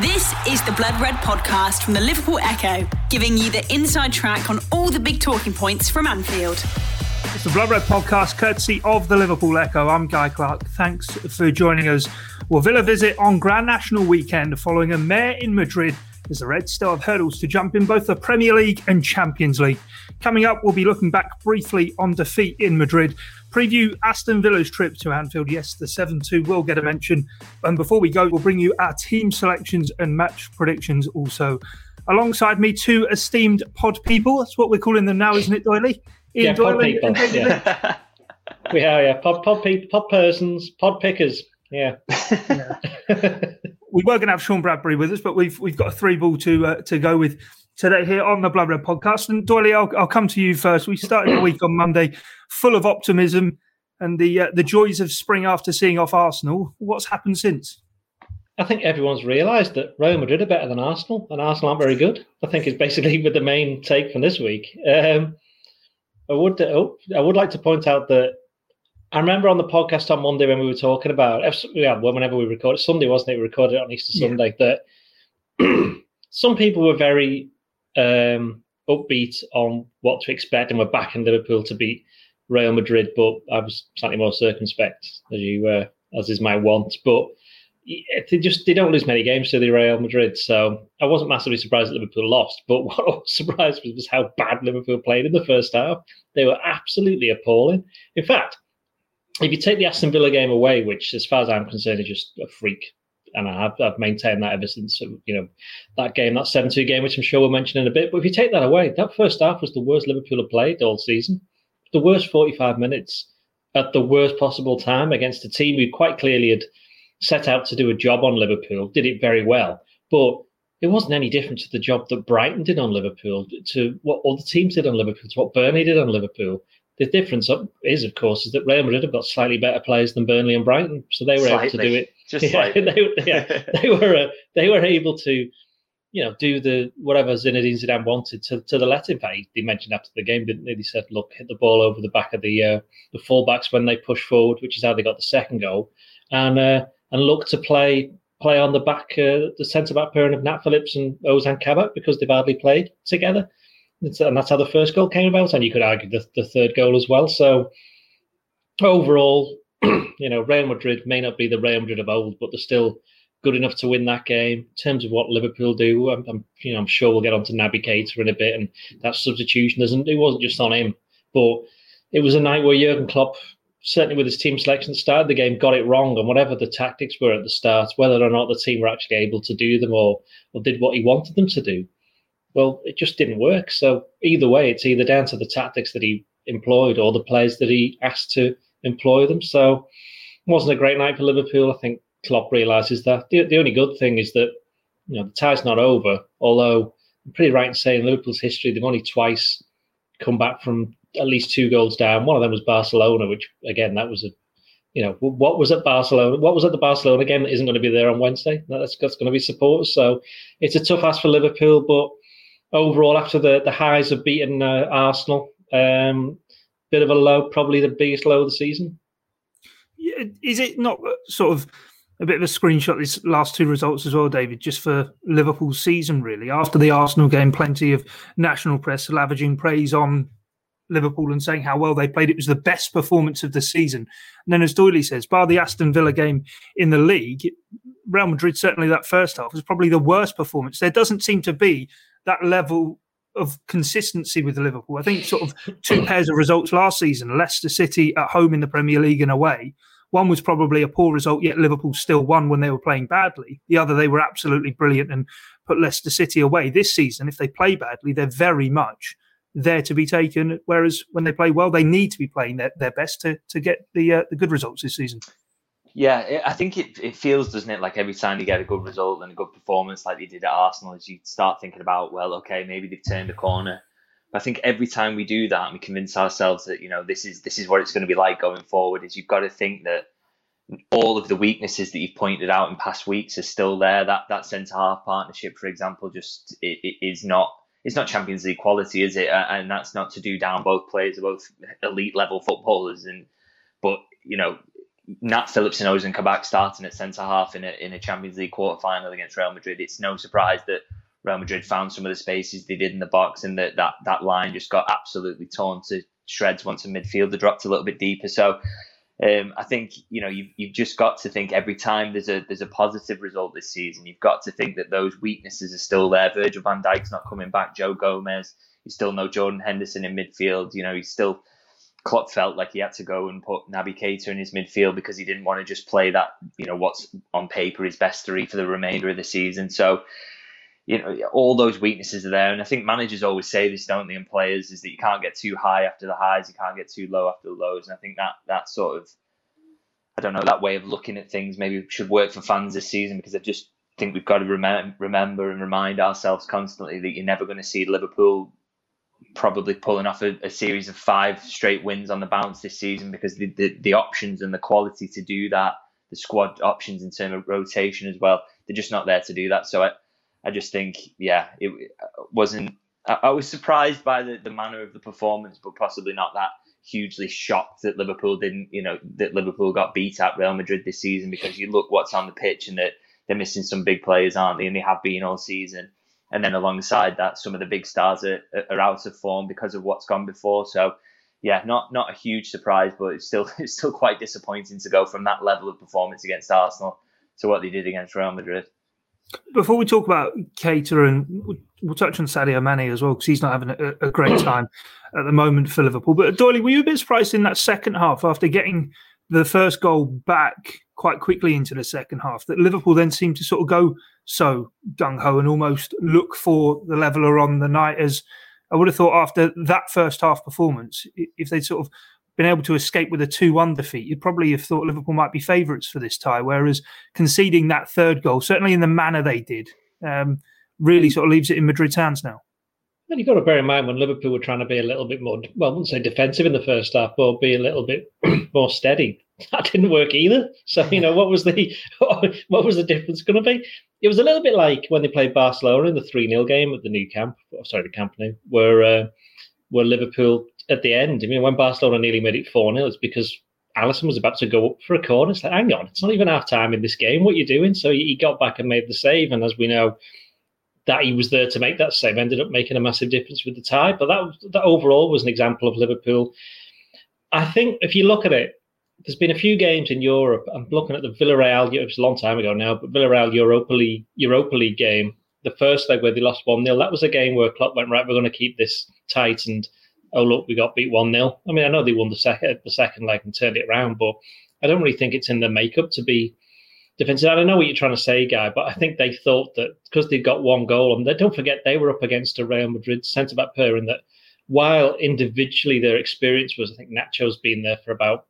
This is the Blood Red podcast from the Liverpool Echo, giving you the inside track on all the big talking points from Anfield. It's the Blood Red podcast, courtesy of the Liverpool Echo. I'm Guy Clark. Thanks for joining us. Well, Villa visit on Grand National weekend following a mare in Madrid as the Reds still have hurdles to jump in both the Premier League and Champions League. Coming up, we'll be looking back briefly on defeat in Madrid, preview Aston Villa's trip to Anfield. Yes, the 7 2 will get a mention. And before we go, we'll bring you our team selections and match predictions also. Alongside me, two esteemed pod people. That's what we're calling them now, isn't it, Doyley? Ian yeah, pod people. Yeah. we are, yeah. Pod, pod people, pod persons, pod pickers. Yeah. yeah. we were going to have Sean Bradbury with us, but we've we've got a three ball to uh, to go with today here on the Blood Red podcast. And Doyley, I'll, I'll come to you first. We started the week on Monday full of optimism and the uh, the joys of spring after seeing off Arsenal. What's happened since? I think everyone's realised that Real Madrid are better than Arsenal, and Arsenal aren't very good. I think is basically with the main take from this week. Um, I would oh, I would like to point out that I remember on the podcast on Monday when we were talking about yeah, whenever we recorded Sunday, wasn't it? We recorded it on Easter yeah. Sunday that some people were very um, upbeat on what to expect and we're back in Liverpool to beat Real Madrid, but I was slightly more circumspect as you were, as is my want. But they just they don't lose many games to the Real Madrid, so I wasn't massively surprised that Liverpool lost. But what I was surprised was, was how bad Liverpool played in the first half. They were absolutely appalling. In fact, if you take the Aston Villa game away, which, as far as I'm concerned, is just a freak and I've, I've maintained that ever since uh, you know that game, that seven two game, which I'm sure we'll mention in a bit. But if you take that away, that first half was the worst Liverpool have played all season, the worst 45 minutes at the worst possible time against a team who quite clearly had set out to do a job on Liverpool, did it very well, but it wasn't any different to the job that Brighton did on Liverpool, to what other teams did on Liverpool, to what Burnley did on Liverpool. The difference uh, is, of course, is that Real Madrid have got slightly better players than Burnley and Brighton, so they were slightly. able to do it just yeah, like they, yeah, they were uh, they were able to, you know, do the whatever Zinedine Zidane wanted to to the letting. In he mentioned after the game, didn't he? He said, "Look, hit the ball over the back of the uh, the fullbacks when they push forward," which is how they got the second goal, and uh, and look to play play on the back uh, the centre back pairing of Nat Phillips and Ozan Kabak because they've hardly played together. and that's how the first goal came about, and you could argue the, the third goal as well. So overall, you know, Real Madrid may not be the Real Madrid of old, but they're still good enough to win that game. In terms of what Liverpool do, I'm, I'm you know, I'm sure we'll get on to Naby Keita in a bit, and that substitution isn't. It wasn't just on him, but it was a night where Jurgen Klopp, certainly with his team selection, started the game, got it wrong, and whatever the tactics were at the start, whether or not the team were actually able to do them or or did what he wanted them to do, well, it just didn't work. So either way, it's either down to the tactics that he employed or the players that he asked to employ them. So wasn't a great night for Liverpool. I think Klopp realises that. The, the only good thing is that you know the tie's not over. Although I'm pretty right in saying Liverpool's history, they've only twice come back from at least two goals down. One of them was Barcelona, which again that was a you know what was at Barcelona, what was at the Barcelona game that isn't going to be there on Wednesday. That's, that's going to be supporters. So it's a tough ask for Liverpool, but overall after the the highs of beating uh, Arsenal, um, bit of a low, probably the biggest low of the season. Is it not uh, sort of a bit of a screenshot these last two results as well, David, just for Liverpool's season, really? After the Arsenal game, plenty of national press lavaging praise on Liverpool and saying how well they played. It was the best performance of the season. And then, as Doyley says, bar the Aston Villa game in the league, Real Madrid, certainly that first half, was probably the worst performance. There doesn't seem to be that level of consistency with Liverpool. I think sort of two pairs of results last season: Leicester City at home in the Premier League and away. One was probably a poor result, yet Liverpool still won when they were playing badly. The other, they were absolutely brilliant and put Leicester City away. This season, if they play badly, they're very much there to be taken. Whereas when they play well, they need to be playing their, their best to to get the uh, the good results this season. Yeah, I think it, it feels, doesn't it, like every time you get a good result and a good performance like they did at Arsenal, as you start thinking about, well, okay, maybe they've turned a corner. But I think every time we do that and we convince ourselves that, you know, this is this is what it's going to be like going forward, is you've got to think that all of the weaknesses that you've pointed out in past weeks are still there. That that centre half partnership, for example, just it, it is not it's not Champions League quality, is it? And that's not to do down both players, both elite level footballers. And but you know, Nat Phillips and Ozan Kabak starting at centre half in a in a Champions League quarter final against Real Madrid, it's no surprise that Real Madrid found some of the spaces they did in the box, and that that that line just got absolutely torn to shreds once a midfielder dropped a little bit deeper. So. Um, I think you know you've, you've just got to think every time there's a there's a positive result this season, you've got to think that those weaknesses are still there. Virgil Van Dijk's not coming back. Joe Gomez, you still know Jordan Henderson in midfield. You know he's still Klopp felt like he had to go and put Naby Keita in his midfield because he didn't want to just play that, you know, what's on paper his best three for the remainder of the season. So, you know, all those weaknesses are there. And I think managers always say this, don't they, and players, is that you can't get too high after the highs, you can't get too low after the lows. And I think that that sort of, I don't know, that way of looking at things maybe should work for fans this season because I just think we've got to remember, remember and remind ourselves constantly that you're never going to see Liverpool probably pulling off a, a, series of five straight wins on the bounce this season because the, the, the options and the quality to do that, the squad options in terms of rotation as well, they're just not there to do that. So I, I just think, yeah, it wasn't. I, I was surprised by the, the manner of the performance, but possibly not that hugely shocked that Liverpool didn't, you know, that Liverpool got beat at Real Madrid this season because you look what's on the pitch and that they're missing some big players, aren't they? And they have been all season and then alongside that, some of the big stars are, are out of form because of what's gone before. So, yeah, not not a huge surprise, but it's still it's still quite disappointing to go from that level of performance against Arsenal to what they did against Real Madrid. Before we talk about Keita and we'll touch on Sadio Mane as well because he's not having a, a, great time at the moment for Liverpool. But Doyley, were you a bit surprised in that second half after getting the first goal back quite quickly into the second half that Liverpool then seemed to sort of go so gung ho and almost look for the leveler on the night. As I would have thought after that first half performance, if they'd sort of been able to escape with a 2 1 defeat, you'd probably have thought Liverpool might be favourites for this tie. Whereas conceding that third goal, certainly in the manner they did, um, really sort of leaves it in Madrid's hands now. And you've got to bear in mind when Liverpool were trying to be a little bit more, well, I wouldn't say defensive in the first half, but be a little bit more steady. That didn't work either. So you know what was the what was the difference going to be? It was a little bit like when they played Barcelona in the three 0 game at the new Camp. Sorry, the Camp Nou, where uh, where Liverpool at the end. I mean, when Barcelona nearly made it four 0 it's because Alisson was about to go up for a corner. It's like, hang on, it's not even half time in this game. What are you doing? So he got back and made the save. And as we know, that he was there to make that save ended up making a massive difference with the tie. But that that overall was an example of Liverpool. I think if you look at it, there's been a few games in Europe. I'm looking at the Villarreal. It was a long time ago now, but Villarreal Europa League Europa League game, the first leg where they lost one 0 That was a game where Klopp went right. We're going to keep this tight, and oh look, we got beat one 0 I mean, I know they won the second the second leg and turned it around, but I don't really think it's in their makeup to be defensive. I don't know what you're trying to say, guy, but I think they thought that because they got one goal, and they, don't forget they were up against a Real Madrid centre back pair, and that while individually their experience was, I think Nacho's been there for about.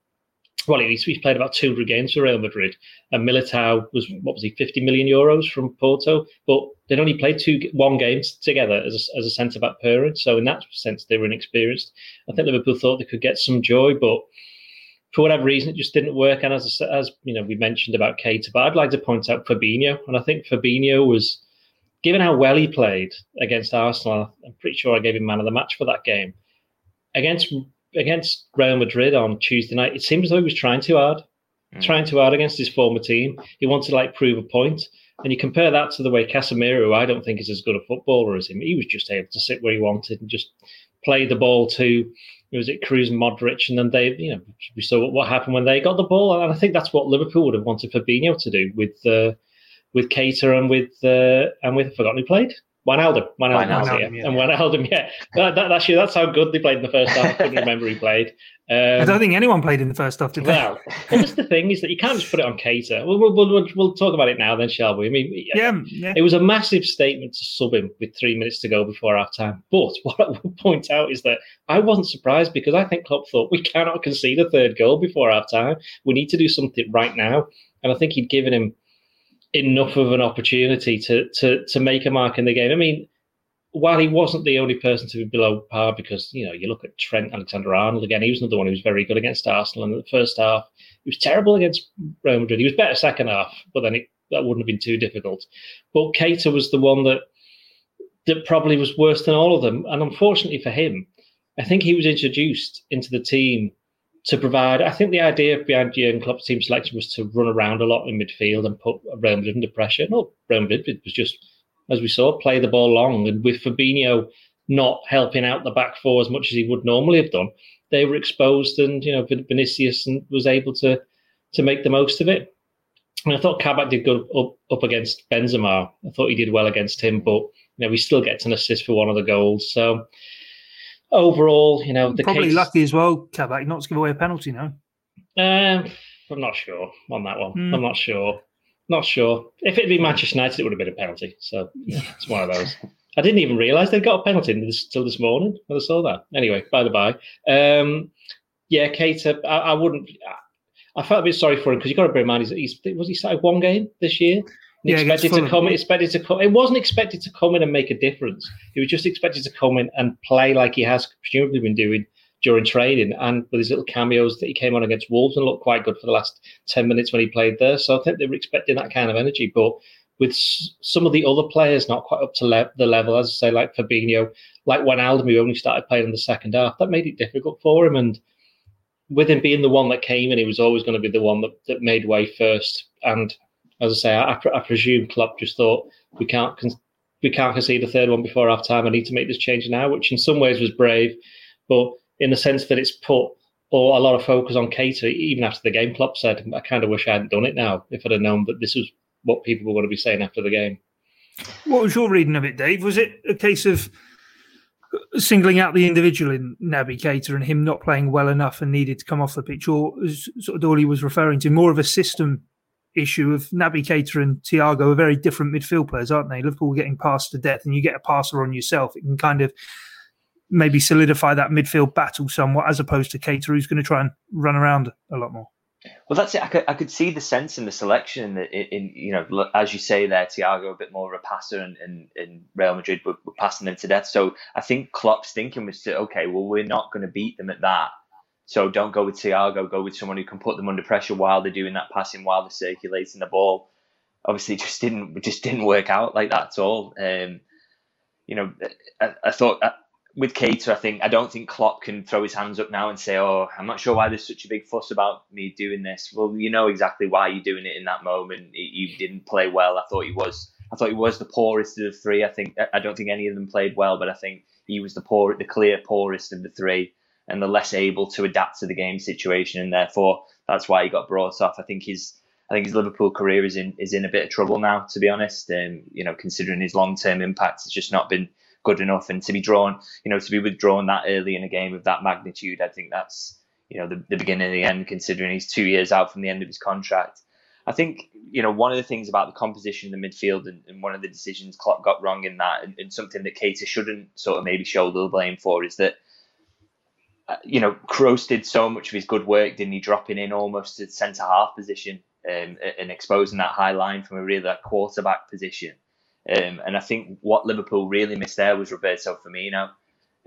Well, he's, he's played about 200 games for Real Madrid, and Militao was what was he, 50 million euros from Porto, but they'd only played two one games together as a, as a centre back pairing. So in that sense, they were inexperienced. I think Liverpool thought they could get some joy, but for whatever reason, it just didn't work. And as as you know, we mentioned about Keita, but I'd like to point out Fabinho, and I think Fabinho was, given how well he played against Arsenal, I'm pretty sure I gave him man of the match for that game. Against against Real Madrid on Tuesday night, it seems as though he was trying too hard, mm. trying too hard against his former team. He wanted to like prove a point. And you compare that to the way Casemiro, who I don't think is as good a footballer as him, he was just able to sit where he wanted and just play the ball to was it Kroos and Modric, and then they, you know, we saw what, what, happened when they got the ball, and I think that's what Liverpool would have wanted Fabinho to do with uh, with Keita and with uh, and with I forgot who played Wijnaldum, Wijnaldum, Wijnaldum yeah. and Wijnaldum, yeah. That, that, that's that's how good they played in the first half. I couldn't remember who played. Um, I don't think anyone played in the first half, did they? Well, well, that's the thing is that you can't just put it on Keita. We'll, we'll, we'll, we'll talk about it now, then, shall we? I mean, yeah, yeah, it was a massive statement to sub him with three minutes to go before half time. But what I will point out is that I wasn't surprised because I think Klopp thought we cannot concede a third goal before half time. We need to do something right now. And I think he'd given him enough of an opportunity to to to make a mark in the game. I mean, while he wasn't the only person to be below par, because you know you look at Trent Alexander-Arnold again, he was another one who was very good against Arsenal in the first half. He was terrible against Real Madrid. He was better second half, but then it, that wouldn't have been too difficult. But Keita was the one that that probably was worse than all of them, and unfortunately for him, I think he was introduced into the team to provide. I think the idea behind Jurgen Klopp's team selection was to run around a lot in midfield and put Real Madrid under pressure. No, Real Madrid was just, as we saw, play the ball long. And with Fabinho not helping out the back four as much as he would normally have done, they were exposed, and you know Vinicius was able to to make the most of it. And I thought Kabak did good up, up against Benzema. I thought he did well against him, but you know he still gets an assist for one of the goals. So overall, you know, the probably case, lucky as well, Kabak, not to give away a penalty now. Um, I'm not sure on that one. Mm. I'm not sure. Not sure. If it'd been Manchester United, it would have been a penalty. So yeah, it's one of those. I didn't even realise they'd got a penalty until this morning when I saw that. Anyway, by the by, um, yeah, Keita, I, I wouldn't. I felt a bit sorry for him because you've got to bear in mind he's, he's was he started one game this year. Yeah, expected to come. Expected to come. It wasn't expected to come in and make a difference. He was just expected to come in and play like he has presumably been doing during training, and with his little cameos that he came on against Wolves and looked quite good for the last ten minutes when he played there. So I think they were expecting that kind of energy, but with some of the other players not quite up to le- the level, as I say, like Fabinho, like Wijnaldum, who only started playing in the second half, that made it difficult for him. And with him being the one that came in, he was always going to be the one that, that made way first. And as I say, I, I, presume Klopp just thought we can't con- we can't concede a third one before half time. I need to make this change now, which in some ways was brave, but in the sense that it's put or a lot of focus on Keita, even after the game. Klopp said, "I kind of wish I hadn't done it now. If I'd have known that this was what people were going to be saying after the game." What was your reading of it, Dave? Was it a case of uh, singling out the individual in Naby Keita and him not playing well enough and needed to come off the pitch, or as sort of Doyley was referring to, more of a system issue of Naby Keita and Thiago are very different midfield players, aren't they? Liverpool getting passed to death, and you get a passer on yourself, it can kind of maybe solidify that midfield battle somewhat, as opposed to Keita, who's going to try and run around a lot more. Well, that's it. I could, I could see the sense in the selection in, in you know, as you say there, Thiago a bit more of a passer, and, and Real Madrid were, were passing them to death. So I think Klopp's thinking was to, okay, well, we're not going to beat them at that. So don't go with Thiago. Go with someone who can put them under pressure while they're doing that passing, while they're circulating the ball. Obviously, just didn't just didn't work out like that at all. Um, you know, I, I thought uh, with Keita, I think I don't think Klopp can throw his hands up now and say, "Oh, I'm not sure why there's such a big fuss about me doing this." Well, you know exactly why you're doing it in that moment. You didn't play well. I thought he was. I thought he was the poorest of the three. I think I don't think any of them played well, but I think he was the poor, the clear poorest of the three, and the less able to adapt to the game situation, and therefore that's why he got brought off. I think his I think his Liverpool career is in is in a bit of trouble now, to be honest. Um, you know, considering his long term impact, it's just not been good enough. And to be drawn, you know, to be withdrawn that early in a game of that magnitude, I think that's you know the, the beginning of the end. Considering he's two years out from the end of his contract, I think you know one of the things about the composition of the midfield and, and one of the decisions Klopp got wrong in that, and, and something that Keita shouldn't sort of maybe shoulder the blame for, is that you know, Kroos did so much of his good work, didn't he? Dropping in almost to centre half position um, and exposing that high line from a really that quarterback position. Um, and I think what Liverpool really missed there was Roberto Firmino.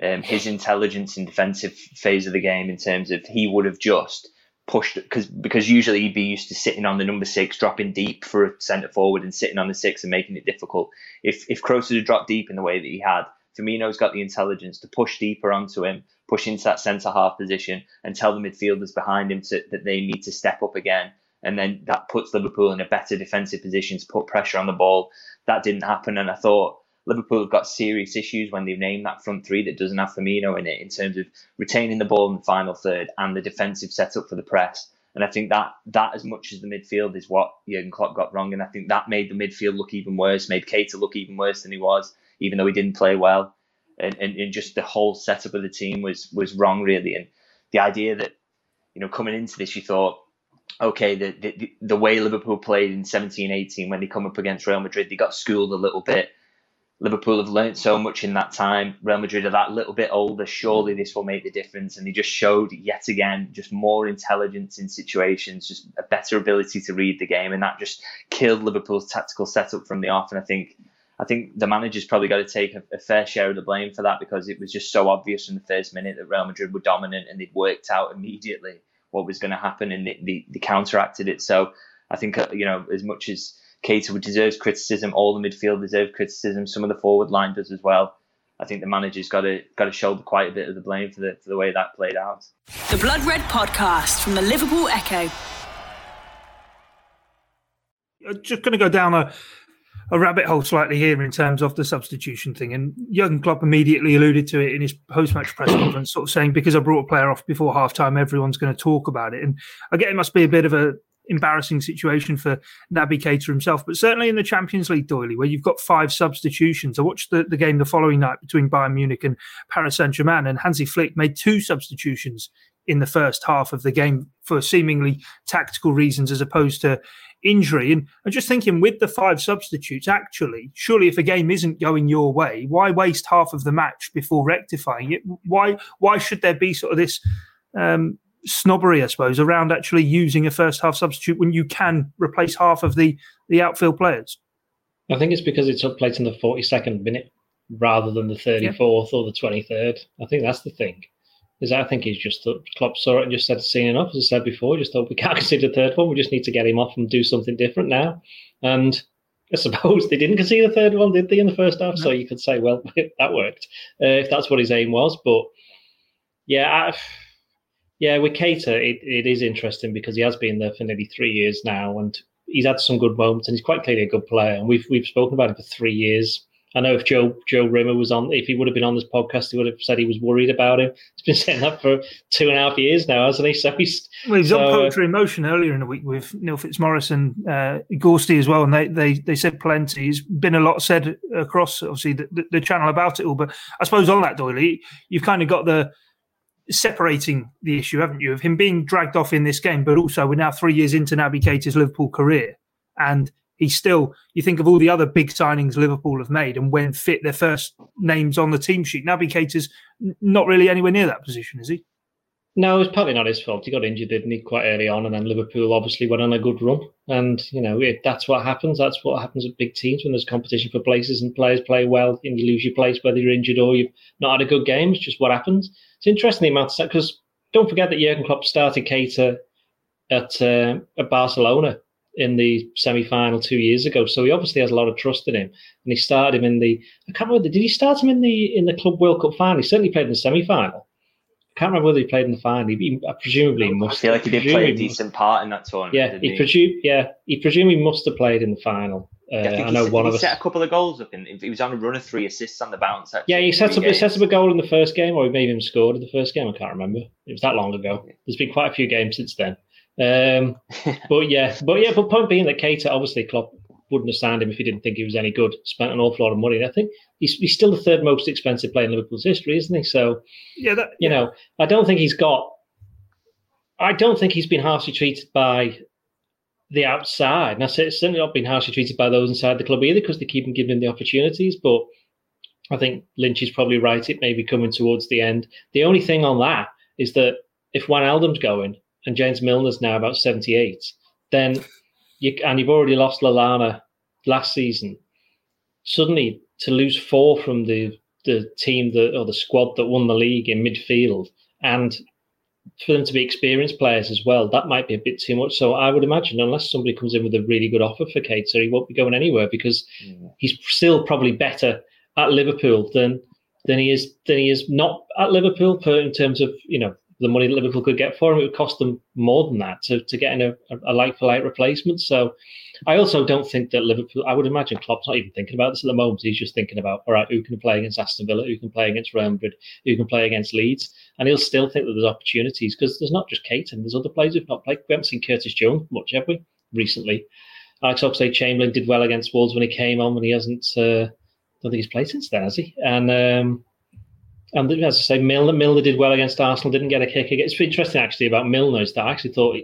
Um, his intelligence in defensive phase of the game, in terms of he would have just pushed because because usually he'd be used to sitting on the number six, dropping deep for a centre forward, and sitting on the six and making it difficult. If if Kroos had dropped deep in the way that he had, Firmino's got the intelligence to push deeper onto him, push into that centre half position, and tell the midfielders behind him to, that they need to step up again. And then that puts Liverpool in a better defensive position to put pressure on the ball. That didn't happen, and I thought Liverpool have got serious issues when they've named that front three that doesn't have Firmino in it in terms of retaining the ball in the final third and the defensive setup for the press. And I think that that as much as the midfield is what Jurgen Klopp got wrong, and I think that made the midfield look even worse, made Keita look even worse than he was, even though he didn't play well. And, and, and just the whole setup of the team was was wrong really. And the idea that you know coming into this you thought okay, the, the the way Liverpool played in 17 18 when they come up against Real Madrid, they got schooled a little bit. Liverpool have learnt so much in that time. Real Madrid are that little bit older. Surely this will make the difference. And they just showed yet again just more intelligence in situations, just a better ability to read the game. And that just killed Liverpool's tactical setup from the off. And I think I think the manager's probably got to take a, a, fair share of the blame for that because it was just so obvious from the first minute that Real Madrid were dominant and they'd worked out immediately what was going to happen and they, they, they counteracted it. So I think, uh, you know, as much as Keita deserves criticism, all the midfield deserve criticism, some of the forward line does as well. I think the manager's got to got to shoulder quite a bit of the blame for the for the way that played out. The Blood Red Podcast from the Liverpool Echo. Just going to go down a a rabbit hole slightly here in terms of the substitution thing. And Jurgen Klopp immediately alluded to it in his post-match press conference, sort of saying, "Because I brought a player off before halftime, everyone's going to talk about it." And I get it must be a bit of a embarrassing situation for Naby Keita himself, but certainly in the Champions League, Doyley, where you've got five substitutions. I watched the, the game the following night between Bayern Munich and Paris Saint Germain, and Hansi Flick made two substitutions in the first half of the game for seemingly tactical reasons as opposed to injury. And I'm just thinking with the five substitutes, actually, surely if a game isn't going your way, why waste half of the match before rectifying it? Why why should there be sort of this um, snobbery, I suppose, around actually using a first half substitute when you can replace half of the the outfield players? I think it's because it took place in the 42nd minute rather than the 34th yeah. or the 23rd. I think that's the thing is I think he's just Klopp saw it and just said, "Seen enough." As I said before, just thought we can't concede the third one. We just need to get him off and do something different now. And I suppose they didn't concede the third one, did they, in the first half? No. So you could say, well, that worked uh, if that's what his aim was. But yeah, I, yeah, with Keita, it, it is interesting because he has been there for nearly three years now, and he's had some good moments, and he's quite clearly a good player. And we've we've spoken about him for three years. I know if Joe Joe Rimmer was on, if he would have been on this podcast, he would have said he was worried about him. He's been saying that for two and a half years now, hasn't he? So he's well, he's so, on Poetry in Motion earlier in the week with Neil Fitzmaurice and uh, Gorsty as well, and they, they they said plenty. There's been a lot said across obviously the, the, the channel about it all, but I suppose on that Doyley, you've kind of got the separating the issue, haven't you, of him being dragged off in this game, but also we're now three years into Naby Keita's Liverpool career, and he's still you think of all the other big signings Liverpool have made and when fit their first names on the team sheet. Naby Keita's not really anywhere near that position, is he? No, it's probably not his fault. He got injured, didn't he, quite early on, and then Liverpool obviously went on a good run. And you know, that's what happens. That's what happens at big teams when there's competition for places and players play well and you lose your place, whether you're injured or you've not had a good game. It's just what happens. It's interesting the amount of because don't forget that Jurgen Klopp started Keita at uh, at Barcelona in the semi final two years ago. So he obviously has a lot of trust in him. And he started him in the I can't remember did he start him in the in the Club World Cup final? He certainly played in the semi final. I can't remember whether he played in the final. He, he presumably must. I feel like he did play a decent part in that tournament. Yeah, he, he? Presume, yeah, he presumably must have played in the final. Uh, yeah, I, I know he, one of us set a couple of goals up, and he was on a run of three assists on the bounce. Actually, yeah, he set up he set up a goal in the first game, or he maybe even scored in the first game. I can't remember. It was that long ago. There's been quite a few games since then. Um, but yeah, but yeah, but point being that Keita obviously Klopp wouldn't have signed him if he didn't think he was any good. Spent an awful lot of money. And I think he's, he's still the third most expensive player in Liverpool's history, isn't he? So yeah, that, you know, I don't think he's got. I don't think he's been harshly treated by the outside. And I say it's certainly not been harshly treated by those inside the club either because they keep giving him the opportunities. But I think Lynch is probably right. It may be coming towards the end. The only thing on that is that if Wijnaldum's going, and James Milner's now about 78, then you and you've already lost Lallana last season. Suddenly, to lose four from the the team that or the squad that won the league in midfield, and for them to be experienced players as well, that might be a bit too much. So I would imagine, unless somebody comes in with a really good offer for Keita, he won't be going anywhere because mm. he's still probably better at Liverpool than than he is than he is not at Liverpool in terms of you know the money Liverpool could get for him. It would cost them more than that to, to get in a, a like for like replacement. So I also don't think that Liverpool, I would imagine Klopp's not even thinking about this at the moment. He's just thinking about, all right, who can play against Aston Villa, who can play against Real Madrid, who can play against Leeds. And he'll still think that there's opportunities because there's not just Keita, there's other players who've not played. We haven't seen Curtis Jones much, have we, recently? Alex Oxlade-Chamberlain did well against Wolves when he came on, and he hasn't, uh, I don't think he's played since then, has he? And, um, and as I say, Milner, Milner did well against Arsenal, didn't get a kick. It's interesting actually about Milner is that I actually thought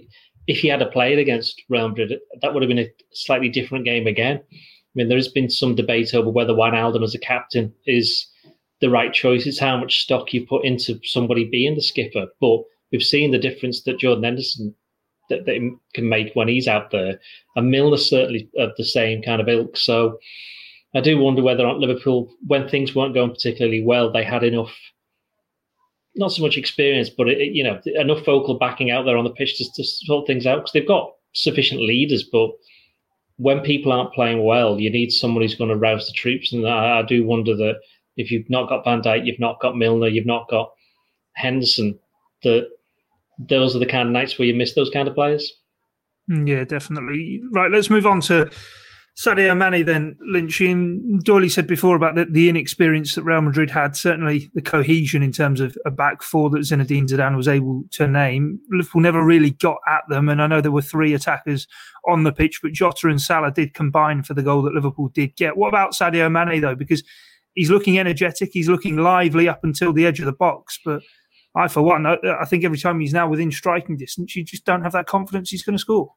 if he had played against Real Madrid, that would have been a slightly different game again. I mean, there has been some debate over whether Wijnaldum as a captain is the right choice. It's how much stock you put into somebody being the skipper. But we've seen the difference that Jordan Henderson that, that can make when he's out there, and Milner certainly of the same kind of ilk. So I do wonder whether or not Liverpool, when things weren't going particularly well, they had enough, not so much experience, but it, you know, enough vocal backing out there on the pitch to, to sort things out because they've got sufficient leaders. But when people aren't playing well, you need someone who's going to rouse the troops. And I, I do wonder that if you've not got Van Dijk, you've not got Milner, you've not got Henderson, that those are the kind of nights where you miss those kind of players. Mm, yeah, definitely. Right, let's move on to Sadio Mane then, Lynch. And Doyley said before about the, the inexperience that Real Madrid had, certainly the cohesion in terms of a back four that Zinedine Zidane was able to name. Liverpool never really got at them, and I know there were three attackers on the pitch, but Jota and Salah did combine for the goal that Liverpool did get. What about Sadio Mane, though? Because he's looking energetic, he's looking lively up until the edge of the box, but I, for one, I think every time he's now within striking distance, you just don't have that confidence he's going to score.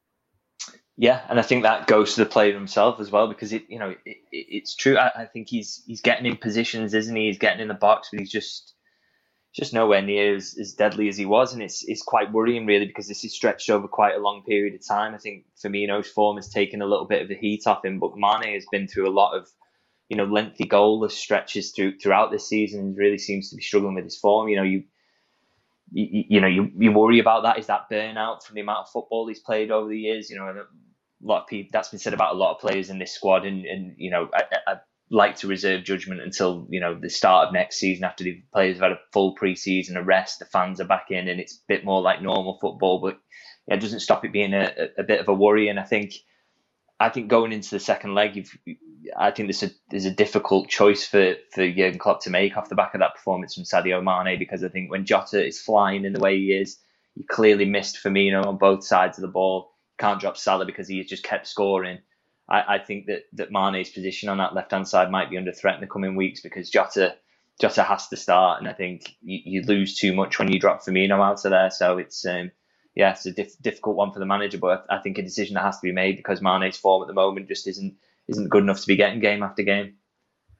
Yeah, and I think that goes to the player himself as well because it, you know, it, it, it's true. I, I, think he's he's getting in positions, isn't he? He's getting in the box, but he's just just nowhere near as, as deadly as he was, and it's it's quite worrying really because this is stretched over quite a long period of time. I think Firmino's form has taken a little bit of the heat off him, but Mane has been through a lot of you know lengthy goalless stretches through throughout this season and really seems to be struggling with his form. You know, you you, you, know, you, you worry about that. Is that burnout from the amount of football he's played over the years? You know, a lot of people that's been said about a lot of players in this squad, and and you know, I, I like to reserve judgment until you know the start of next season after the players have had a full preseason, a rest, the fans are back in, and it's a bit more like normal football. But yeah, it doesn't stop it being a, a, a bit of a worry, and I think I think going into the second leg, I think there's a a difficult choice for for Jurgen Klopp to make off the back of that performance from Sadio Mane because I think when Jota is flying in the way he is, you clearly missed Firmino on both sides of the ball. Can't drop Salah because he just kept scoring. I, I think that that Mane's position on that left hand side might be under threat in the coming weeks because Jota Jota has to start, and I think you, you lose too much when you drop Firmino out of there. So it's um, yeah, it's a diff- difficult one for the manager, but I think a decision that has to be made because Mane's form at the moment just isn't isn't good enough to be getting game after game.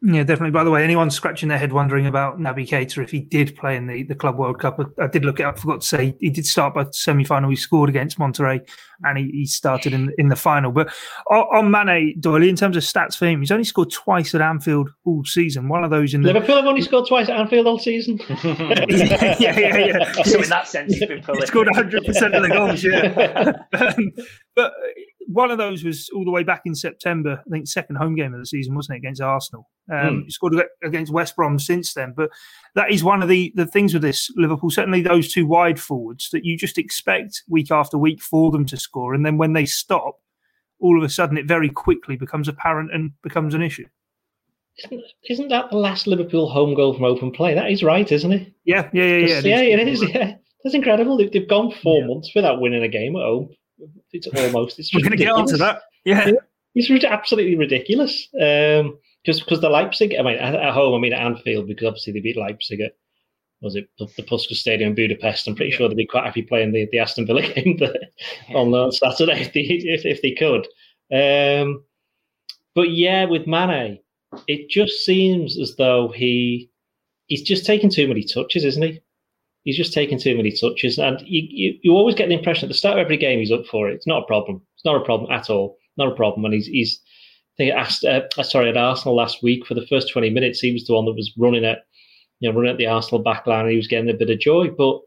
Yeah, definitely. By the way, anyone scratching their head wondering about Naby Keita if he did play in the, the Club World Cup, I, I did look it up. I forgot to say he did start by semi final. He scored against Monterrey and he, he started in in the final. But on, on Mane, Doyley, in terms of stats for him, he's only scored twice at Anfield all season. One of those in the... Liverpool have only scored twice at Anfield all season. yeah, yeah, yeah, yeah. So in that sense, he's been He scored 100 percent of the goals. Yeah, um, but one of those was all the way back in September. I think second home game of the season, wasn't it, against Arsenal? Um, mm. He scored against West Brom since then. But that is one of the, the things with this Liverpool. Certainly, those two wide forwards that you just expect week after week for them to score, and then when they stop, all of a sudden it very quickly becomes apparent and becomes an issue. Isn't, isn't that the last Liverpool home goal from open play? That is right, isn't it? Yeah, yeah, yeah, yeah. Yeah, it is. Yeah, that's incredible. They've, they've gone four yeah. months without winning a game at home it's almost. It's We're going to get onto that. Yeah. It's absolutely ridiculous. Um, just because the Leipzig, I mean, at, at, home, I mean, at Anfield, because obviously they beat Leipzig at, was it the, Puskas Stadium in Budapest? I'm pretty sure they'd be quite happy playing the, the Aston Villa game yeah. on, Saturday if they, if, if they could. Um, but yeah, with Mane, it just seems as though he he's just taking too many touches, isn't he? he's just taking too many touches, and you, you, you always get the impression at the start of every game he's up for it. It's not a problem. It's not a problem at all. Not a problem. And he's he's think asked uh, sorry at Arsenal last week for the first twenty minutes he was the one that was running at you know running at the Arsenal backline and he was getting a bit of joy. But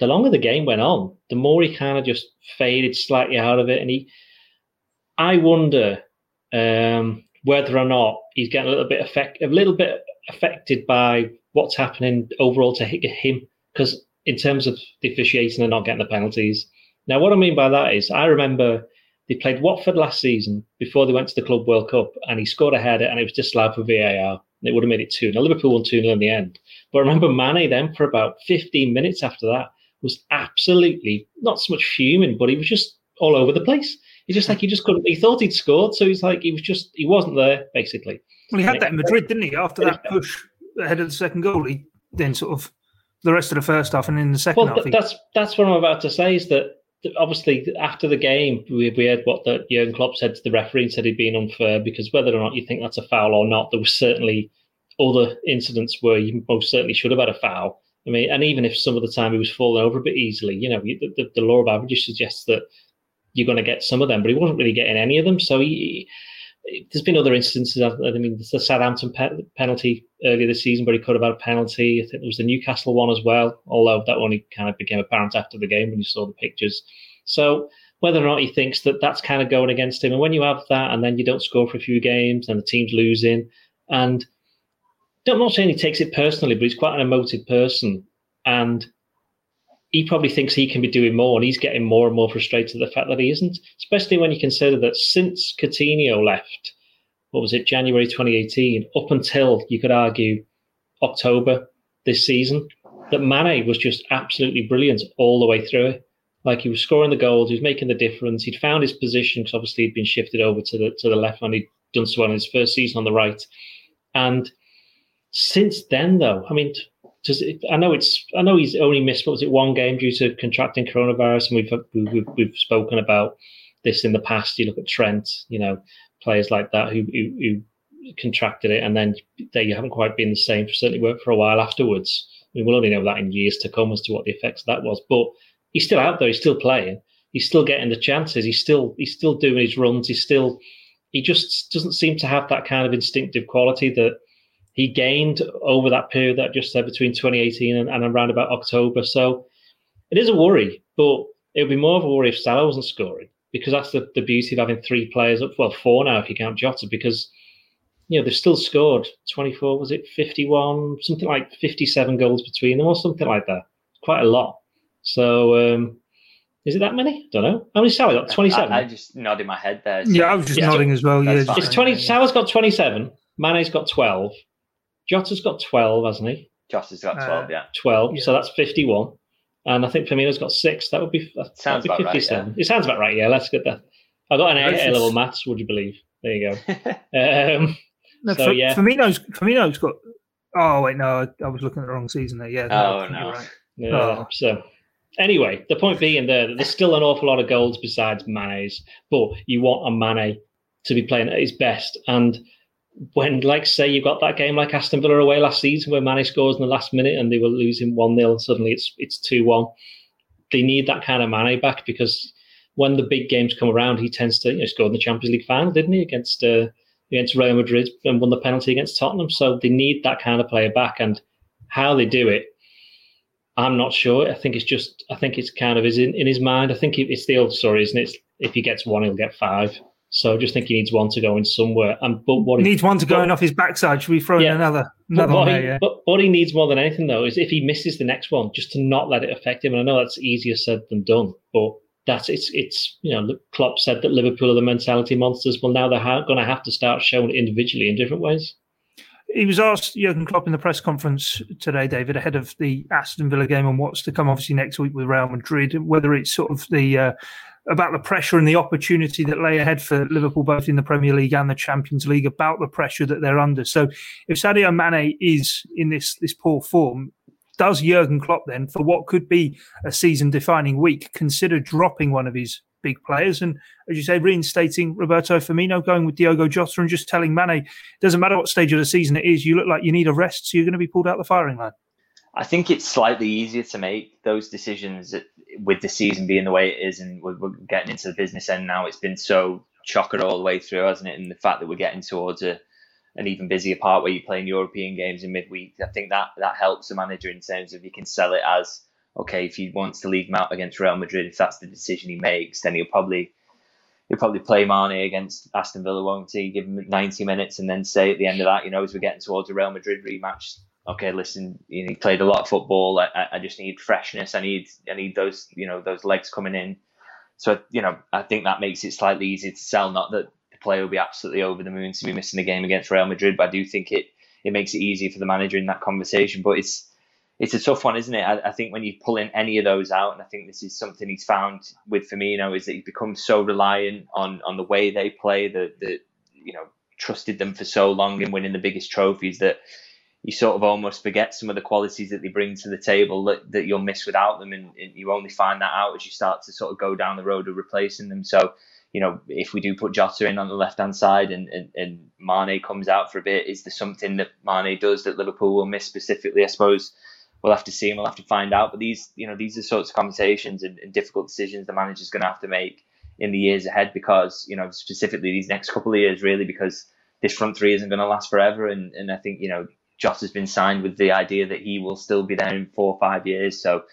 the longer the game went on, the more he kind of just faded slightly out of it, and he. I wonder um, whether or not he's getting a little bit affect, a little bit affected by what's happening overall to him because in terms of the officiating and not getting the penalties. Now, what I mean by that is, I remember they played Watford last season before they went to the Club World Cup, and he scored a header, and it was disallowed for VAR, and it would have made it two. Now Liverpool won two 0 in the end, but I remember Mane then for about fifteen minutes after that was absolutely not so much fuming, but he was just all over the place. He's just like he just couldn't. He thought he'd scored, so he's like he was just he wasn't there basically. Well, he had that in Madrid, didn't he? After that push ahead of the second goal, he then sort of the rest of the first half and in the second well, half. That's that's what I'm about to say. Is that obviously after the game we, we heard what the Jurgen Klopp said to the referee and said he'd been unfair because whether or not you think that's a foul or not, there was certainly other incidents where you most certainly should have had a foul. I mean, and even if some of the time he was falling over a bit easily, you know, the, the, the law of averages suggests that you're going to get some of them, but he wasn't really getting any of them. So he, there's been other instances. I mean, the Southampton pe- penalty earlier this season, where he could have had a penalty. I think there was the Newcastle one as well, although that only kind of became apparent after the game when you saw the pictures. So whether or not he thinks that that's kind of going against him, and when you have that, and then you don't score for a few games, and the team's losing, and I'm not saying he takes it personally, but he's quite an emotive person, and he probably thinks he can be doing more, and he's getting more and more frustrated at the fact that he isn't. Especially when you consider that since Coutinho left, what was it, January 2018, up until you could argue October this season, that Mane was just absolutely brilliant all the way through it. Like he was scoring the goals, he was making the difference. He'd found his position because obviously he'd been shifted over to the to the left when he'd done so well in his first season on the right. And since then, though, I mean, I know it's I know he's only missed what was it one game due to contracting coronavirus, and we've we've, we've spoken about this in the past. You look at Trent, you know, players like that who who, who contracted it, and then they haven't quite been the same. Certainly worked for a while afterwards. I mean, we'll only know that in years to come as to what the effects of that was. But he's still out there. He's still playing. He's still getting the chances. He's still he's still doing his runs. He's still he just doesn't seem to have that kind of instinctive quality that he gained over that period that I just said between 2018 and, and around about October. So it is a worry, but it would be more of a worry if Salah wasn't scoring because that's the, the beauty of having three players up. Well, four now if you count Jota because you know they've still scored 24. Was it 51? Something like 57 goals between them or something like that. Quite a lot. So um, is it that many? I don't know. How many Salah got? 27. I, I just nodded my head there. So. Yeah, I was just yeah, nodding as well. Yeah, it's 20. Salah's got 27. Mane's got 12. Jota's got 12, hasn't he? Jota's got 12, uh, yeah. 12, yeah. so that's 51. And I think Firmino's got six. That would be, that, sounds would be 57. Right, yeah. It sounds about right, yeah. Let's get that. I got an A, A level maths, would you believe? There you go. um, no, so, for, yeah. Firmino's, Firmino's got. Oh, wait, no, I, I was looking at the wrong season there. Yeah. No, oh, no. Right. Yeah, oh. So, anyway, the point being there, there's still an awful lot of goals besides Mane's, but you want a Mane to be playing at his best. And when, like, say, you've got that game like Aston Villa away last season where Mane scores in the last minute and they were losing 1 0, suddenly it's it's 2 1. They need that kind of Mane back because when the big games come around, he tends to, you know, score in the Champions League final, didn't he, against uh, against Real Madrid and won the penalty against Tottenham. So they need that kind of player back. And how they do it, I'm not sure. I think it's just, I think it's kind of is in, in his mind. I think it's the old story, isn't it? It's, if he gets one, he'll get five. So I just think he needs one to go in somewhere. And but what he needs one to go in off his backside. Should we throw yeah, in another? another but, what there, he, yeah? but what he needs more than anything though is if he misses the next one, just to not let it affect him. And I know that's easier said than done, but that's it's it's you know Klopp said that Liverpool are the mentality monsters. Well, now they're ha- going to have to start showing it individually in different ways. He was asked Jurgen Klopp in the press conference today, David, ahead of the Aston Villa game and what's to come, obviously next week with Real Madrid, whether it's sort of the uh, about the pressure and the opportunity that lay ahead for Liverpool, both in the Premier League and the Champions League, about the pressure that they're under. So, if Sadio Mane is in this this poor form, does Jurgen Klopp then, for what could be a season-defining week, consider dropping one of his big players and, as you say, reinstating Roberto Firmino, going with Diogo Jota, and just telling Mane, doesn't matter what stage of the season it is, you look like you need a rest, so you're going to be pulled out the firing line. I think it's slightly easier to make those decisions with the season being the way it is, and we're, getting into the business end now. It's been so chocker all the way through, hasn't it? And the fact that we're getting towards a, an even busier part where you're playing European games in midweek, I think that that helps the manager in terms of he can sell it as okay if he wants to leave him out against Real Madrid, if that's the decision he makes, then he'll probably he'll probably play Mane against Aston Villa, won't he? Give him 90 minutes and then say at the end of that, you know, as we're getting towards a Real Madrid rematch, okay, listen, you know, he played a lot of football. I, I just need freshness. I need I need those you know those legs coming in. So you know, I think that makes it slightly easier to sell. Not that the player will be absolutely over the moon to be missing a game against Real Madrid, but I do think it it makes it easier for the manager in that conversation. But it's it's a tough one, isn't it? I, I think when you pull in any of those out, and I think this is something he's found with Firmino, is that he's become so reliant on on the way they play, that that you know trusted them for so long in winning the biggest trophies that you sort of almost forget some of the qualities that they bring to the table that, that you'll miss without them. And, and, you only find that out as you start to sort of go down the road of replacing them. So, you know, if we do put Jota in on the left hand side and, and, and Mane comes out for a bit, is there something that Mane does that Liverpool will miss specifically? I suppose we'll have to see and we'll have to find out. But these, you know, these are sorts of conversations and, and difficult decisions the manager's going to have to make in the years ahead because, you know, specifically these next couple of years, really, because this front three isn't going to last forever. And, and I think, you know, Joss has been signed with the idea that he will still be there in four or five years. So,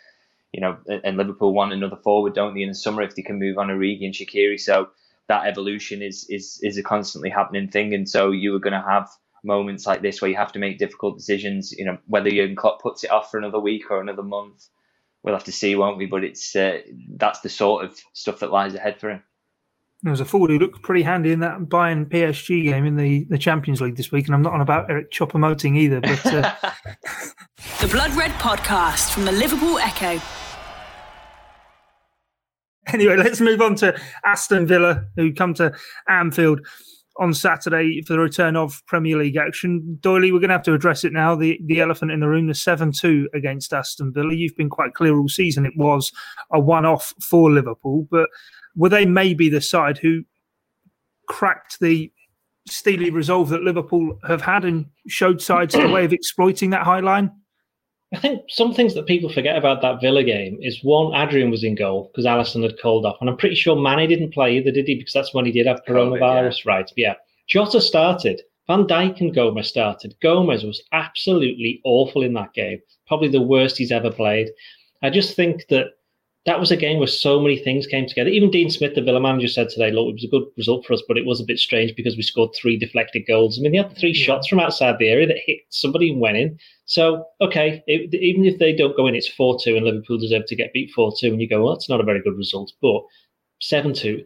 you know, and Liverpool want another forward, don't they, in the summer if they can move on Origi and Shaqiri. So that evolution is is is a constantly happening thing. And so you are going to have moments like this where you have to make difficult decisions. You know, whether Jurgen Klopp puts it off for another week or another month, we'll have to see, won't we? But it's uh, that's the sort of stuff that lies ahead for him. There was a forward who looked pretty handy in that Bayern PSG game in the, the Champions League this week, and I'm not on about Eric Choupo-Moting either. But uh... the Blood Red podcast from the Liverpool Echo. Anyway, let's move on to Aston Villa, who come to Anfield on Saturday for the return of Premier League action. Doyley, we're going to have to address it now. The the elephant in the room, the 7 2 against Aston Villa. You've been quite clear all season it was a one off for Liverpool, but were they maybe the side who cracked the steely resolve that Liverpool have had and showed sides the way of exploiting that high line? I think some things that people forget about that Villa game is one, Adrian was in goal because Alisson had called off, and I'm pretty sure Mane didn't play either, did he? Because that's when he did have coronavirus, yeah. right? Yeah. Jota started. Van Dijk and Gomez started. Gomez was absolutely awful in that game. Probably the worst he's ever played. I just think that that was a game where so many things came together. Even Dean Smith, the Villa manager, said today, look, it was a good result for us, but it was a bit strange because we scored three deflected goals. I mean, they had three yeah. shots from outside the area that hit somebody and went in. So, okay, it, even if they don't go in, it's 4 2 and Liverpool deserve to get beat 4 2. And you go, well, that's not a very good result. But 7 2,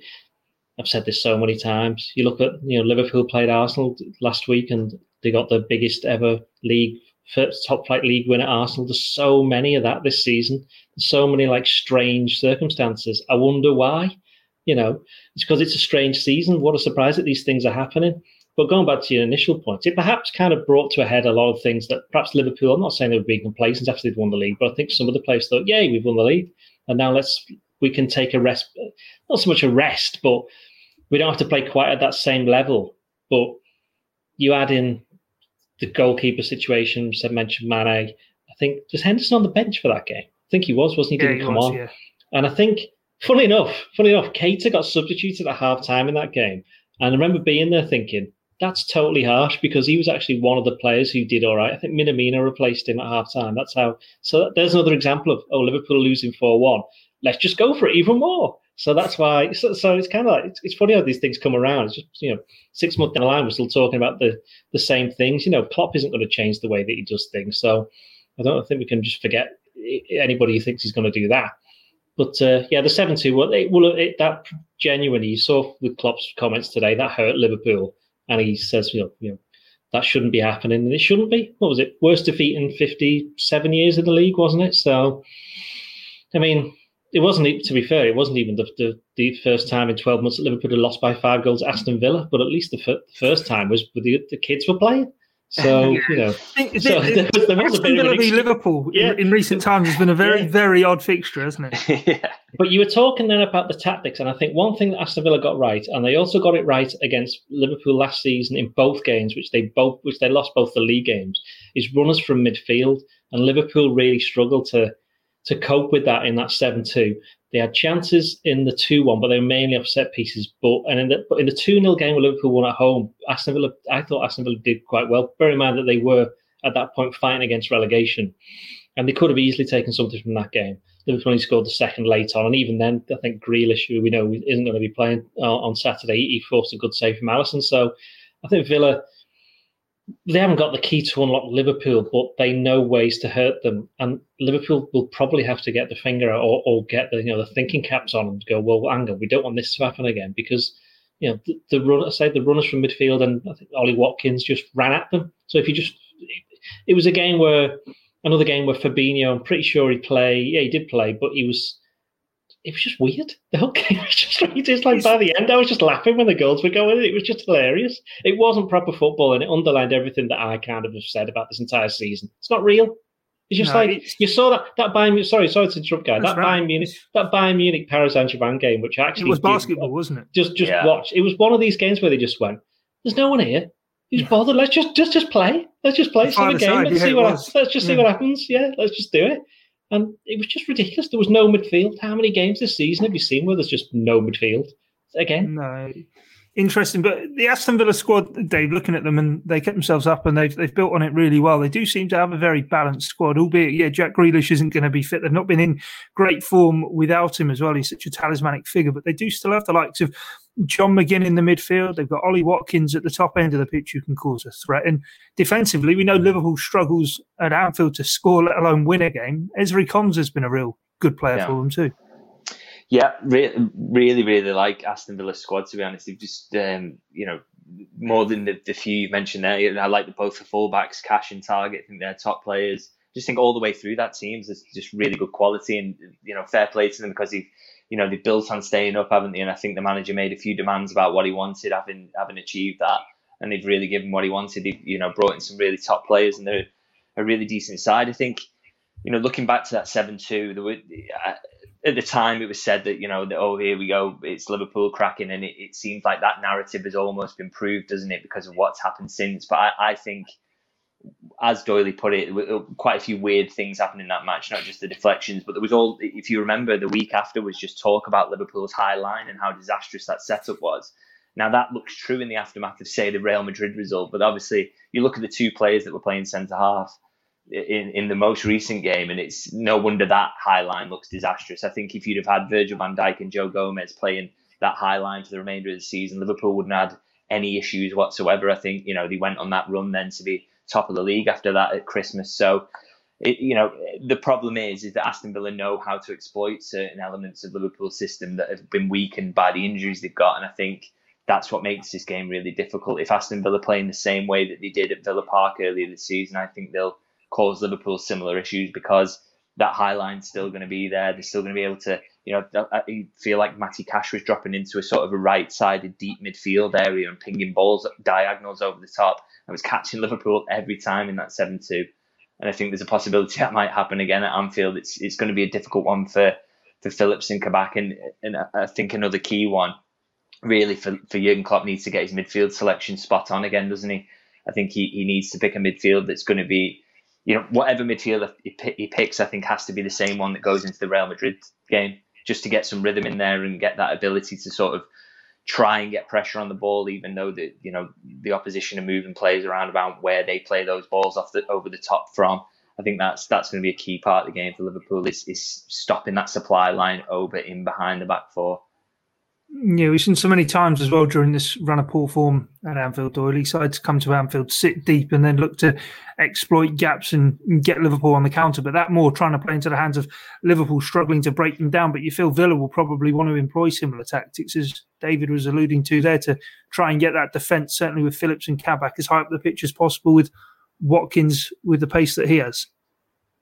I've said this so many times. You look at, you know, Liverpool played Arsenal last week and they got the biggest ever league, first top flight league win at Arsenal. There's so many of that this season so many like strange circumstances. I wonder why. You know, it's because it's a strange season. What a surprise that these things are happening. But going back to your initial point, it perhaps kind of brought to a head a lot of things that perhaps Liverpool, I'm not saying they were being complacent after they'd won the league, but I think some of the players thought, yay, we've won the league. And now let's, we can take a rest, not so much a rest, but we don't have to play quite at that same level. But you add in the goalkeeper situation, said mentioned Mane. I think, was Henderson on the bench for that game? Think he was, wasn't he? Didn't come was, on. Yeah. And I think, funny enough, funny enough, Keita got substituted at half time in that game. And I remember being there thinking, that's totally harsh because he was actually one of the players who did all right. I think Minamino replaced him at half time. That's how. So there's another example of, oh, Liverpool losing 4 1. Let's just go for it even more. So that's why. So, so it's kind of like it's, it's, funny how these things come around. It's just you know, six months down the line, we're still talking about the the same things. You know, Klopp isn't going to change the way that he does things. So I don't think we can just forget anybody who thinks he's going to do that. But uh, yeah, the seven two. Well, it, well it, that genuinely you saw with Klopp's comments today that hurt Liverpool, and he says, you know, you know, that shouldn't be happening, and it shouldn't be. What was it? Worst defeat in fifty seven years in the league, wasn't it? So, I mean, it wasn't. To be fair, it wasn't even the, the, the first time in twelve months that Liverpool had lost by five goals at Aston Villa. But at least the, f- the first time was the, the kids were playing. So you know, so there was, there was a bit of Liverpool yeah. in, in, recent times has been a very, yeah. very odd fixture, hasn't it? yeah. But you were talking then about the tactics, and I think one thing that Aston Villa got right, and they also got it right against Liverpool last season in both games, which they both, which they lost both the league games, is runners from midfield, and Liverpool really struggled to to cope with that in that seven two. They had chances in the 2 1, but they were mainly off set pieces. But and in the, in the 2 0 game where Liverpool won at home, Aston Villa, I thought Aston Villa did quite well. Bear in mind that they were at that point fighting against relegation. And they could have easily taken something from that game. Liverpool only scored the second late on. And even then, I think Grealish, who we know isn't going to be playing uh, on Saturday, he forced a good save from Alisson. So I think Villa they haven't got the key to unlock Liverpool, but they know ways to hurt them. And Liverpool will probably have to get the finger out or, or get the you know the thinking caps on and go, well, hang on, we don't want this to happen again because you know the, the. I say the runners from midfield and I think Ollie Watkins just ran at them. So if you just, it, it was a game where another game where Fabinho, I'm pretty sure he played. Yeah, he did play, but he was it was just weird. The whole game was just just like by the end, I was just laughing when the goals were going. It was just hilarious. It wasn't proper football, and it underlined everything that I kind of have said about this entire season. It's not real. It's just no, like it's, you saw that that Bayern. Sorry, sorry to interrupt, guy. That right. Bayern Munich, that Bayern Munich Paris Saint Germain game, which actually it was basketball, did, wasn't it? Just just yeah. watch. It was one of these games where they just went. There's no one here. Who's bothered? Let's just just just play. Let's just play. some game. Let's yeah, see what. Happens. Let's just see what happens. Yeah, let's just do it. And it was just ridiculous. There was no midfield. How many games this season have you seen where there's just no midfield? Again? No. Interesting. But the Aston Villa squad, Dave, looking at them, and they kept themselves up, and they've they've built on it really well. They do seem to have a very balanced squad, albeit yeah, Jack Grealish isn't going to be fit. They've not been in great form without him as well. He's such a talismanic figure, but they do still have the likes of John McGinn in the midfield. They've got Ollie Watkins at the top end of the pitch who can cause a threat. And defensively, we know Liverpool struggles at Anfield to score, let alone win a game. Ezri Konsa has been a real good player yeah. for them too. Yeah, re- really, really like Aston Villa's squad. To be honest, they've just um, you know more than the, the few you mentioned there. I like the, both the fullbacks, Cash and Target. I think they're top players. Just think all the way through that team is just really good quality, and you know, fair play to them because they've you know, they built on staying up, haven't they? And I think the manager made a few demands about what he wanted, having having achieved that, and they've really given what he wanted. They've you know brought in some really top players, and they're a really decent side. I think you know, looking back to that seven two, there were at the time it was said that you know that oh here we go it's Liverpool cracking and it, it seems like that narrative has almost been proved doesn't it because of what's happened since. But I, I think as Doyley put it quite a few weird things happened in that match not just the deflections but there was all if you remember the week after was just talk about Liverpool's high line and how disastrous that setup was. Now that looks true in the aftermath of say the Real Madrid result but obviously you look at the two players that were playing centre half in, in the most recent game, and it's no wonder that high line looks disastrous. I think if you'd have had Virgil van Dijk and Joe Gomez playing that high line for the remainder of the season, Liverpool wouldn't have had any issues whatsoever. I think you know they went on that run then to be top of the league after that at Christmas. So. It, you know the problem is is that Aston Villa know how to exploit certain elements of Liverpool's system that have been weakened by the injuries they've got, and I think that's what makes this game really difficult. If Aston Villa playing the same way that they did at Villa Park earlier this season, I think they'll cause Liverpool similar issues because that high line's still going to be there. They're still going to be able to, you know, I feel like Matty Cash was dropping into a sort of a right-sided deep midfield area and pinging balls diagonals over the top. I was catching Liverpool every time in that seven-two, and I think there's a possibility that might happen again at Anfield. It's it's going to be a difficult one for for Phillips and Kabak, and and I think another key one really for for Jurgen Klopp needs to get his midfield selection spot on again, doesn't he? I think he, he needs to pick a midfield that's going to be you know, whatever midfielder he picks, I think has to be the same one that goes into the Real Madrid game, just to get some rhythm in there and get that ability to sort of try and get pressure on the ball, even though the you know the opposition are moving players around about where they play those balls off the over the top from. I think that's that's going to be a key part of the game for Liverpool is is stopping that supply line over in behind the back four. Yeah, we've seen so many times as well during this run of poor form at Anfield. Doyley sides come to Anfield, sit deep, and then look to exploit gaps and get Liverpool on the counter. But that more trying to play into the hands of Liverpool, struggling to break them down. But you feel Villa will probably want to employ similar tactics, as David was alluding to there, to try and get that defence, certainly with Phillips and Kabak, as high up the pitch as possible, with Watkins with the pace that he has.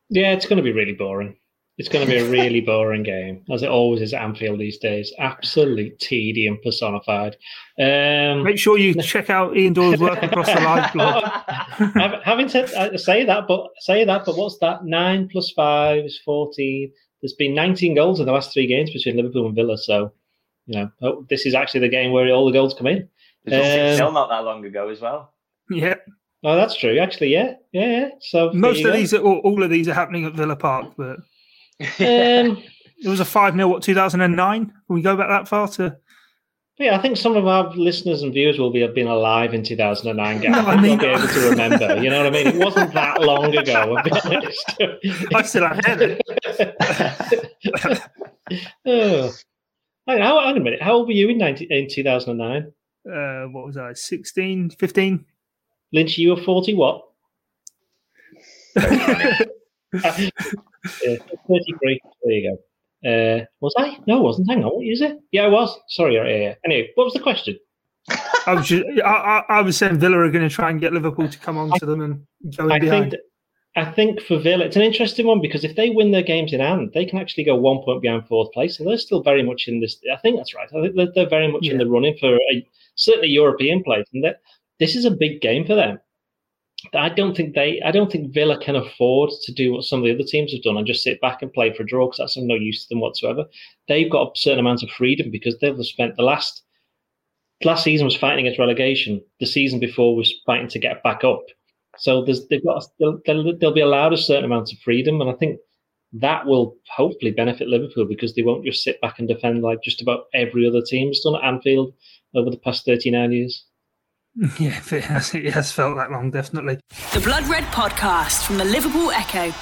Yeah, it's going to be really boring. It's going to be a really boring game, as it always is at Anfield these days. Absolute tedium personified. Um, Make sure you check out Ian Doyle's work across the live blog. Having said uh, say that, but say that, but what's that? Nine plus five is fourteen. There's been 19 goals in the last three games between Liverpool and Villa. So, you know, oh, this is actually the game where all the goals come in. There's um, not that long ago as well. Yeah. Oh, that's true. Actually, yeah, yeah, yeah. So most of these, are, all, all of these are happening at Villa Park, but um, it was a 5 0, what, 2009? Can we go back that far to. Yeah, I think some of our listeners and viewers will be have been alive in 2009. Gary. No, I mean, be able to remember. You know what I mean? It wasn't that long ago. I'll be honest. I still have head oh. Hang on, a minute. How old were you in 19, in 2009? Uh, what was I? 16, 15? Lynch, you were 40 what? yeah, 33. There you go. Uh, was I? No, I wasn't. Hang on. What is it? Yeah, I was. Sorry. Yeah, yeah. Anyway, what was the question? I was just, I, I, I, was saying Villa are going to try and get Liverpool to come on to them and go I behind. Think, I think for Villa, it's an interesting one because if they win their games in hand, they can actually go one point behind fourth place, and they're still very much in this. I think that's right. I think they're, they're very much yeah. in the running for a, certainly European place, and that this is a big game for them. I don't think they, I don't think Villa can afford to do what some of the other teams have done and just sit back and play for a draw because that's of no use to them whatsoever. They've got a certain amount of freedom because they've spent the last last season was fighting against relegation. The season before was fighting to get back up. So they've got they'll, they'll, be allowed a certain amount of freedom, and I think that will hopefully benefit Liverpool because they won't just sit back and defend like just about every other team has done at Anfield over the past 39 years. Yeah, it has, it has felt that long, definitely. The Blood Red Podcast from the Liverpool Echo.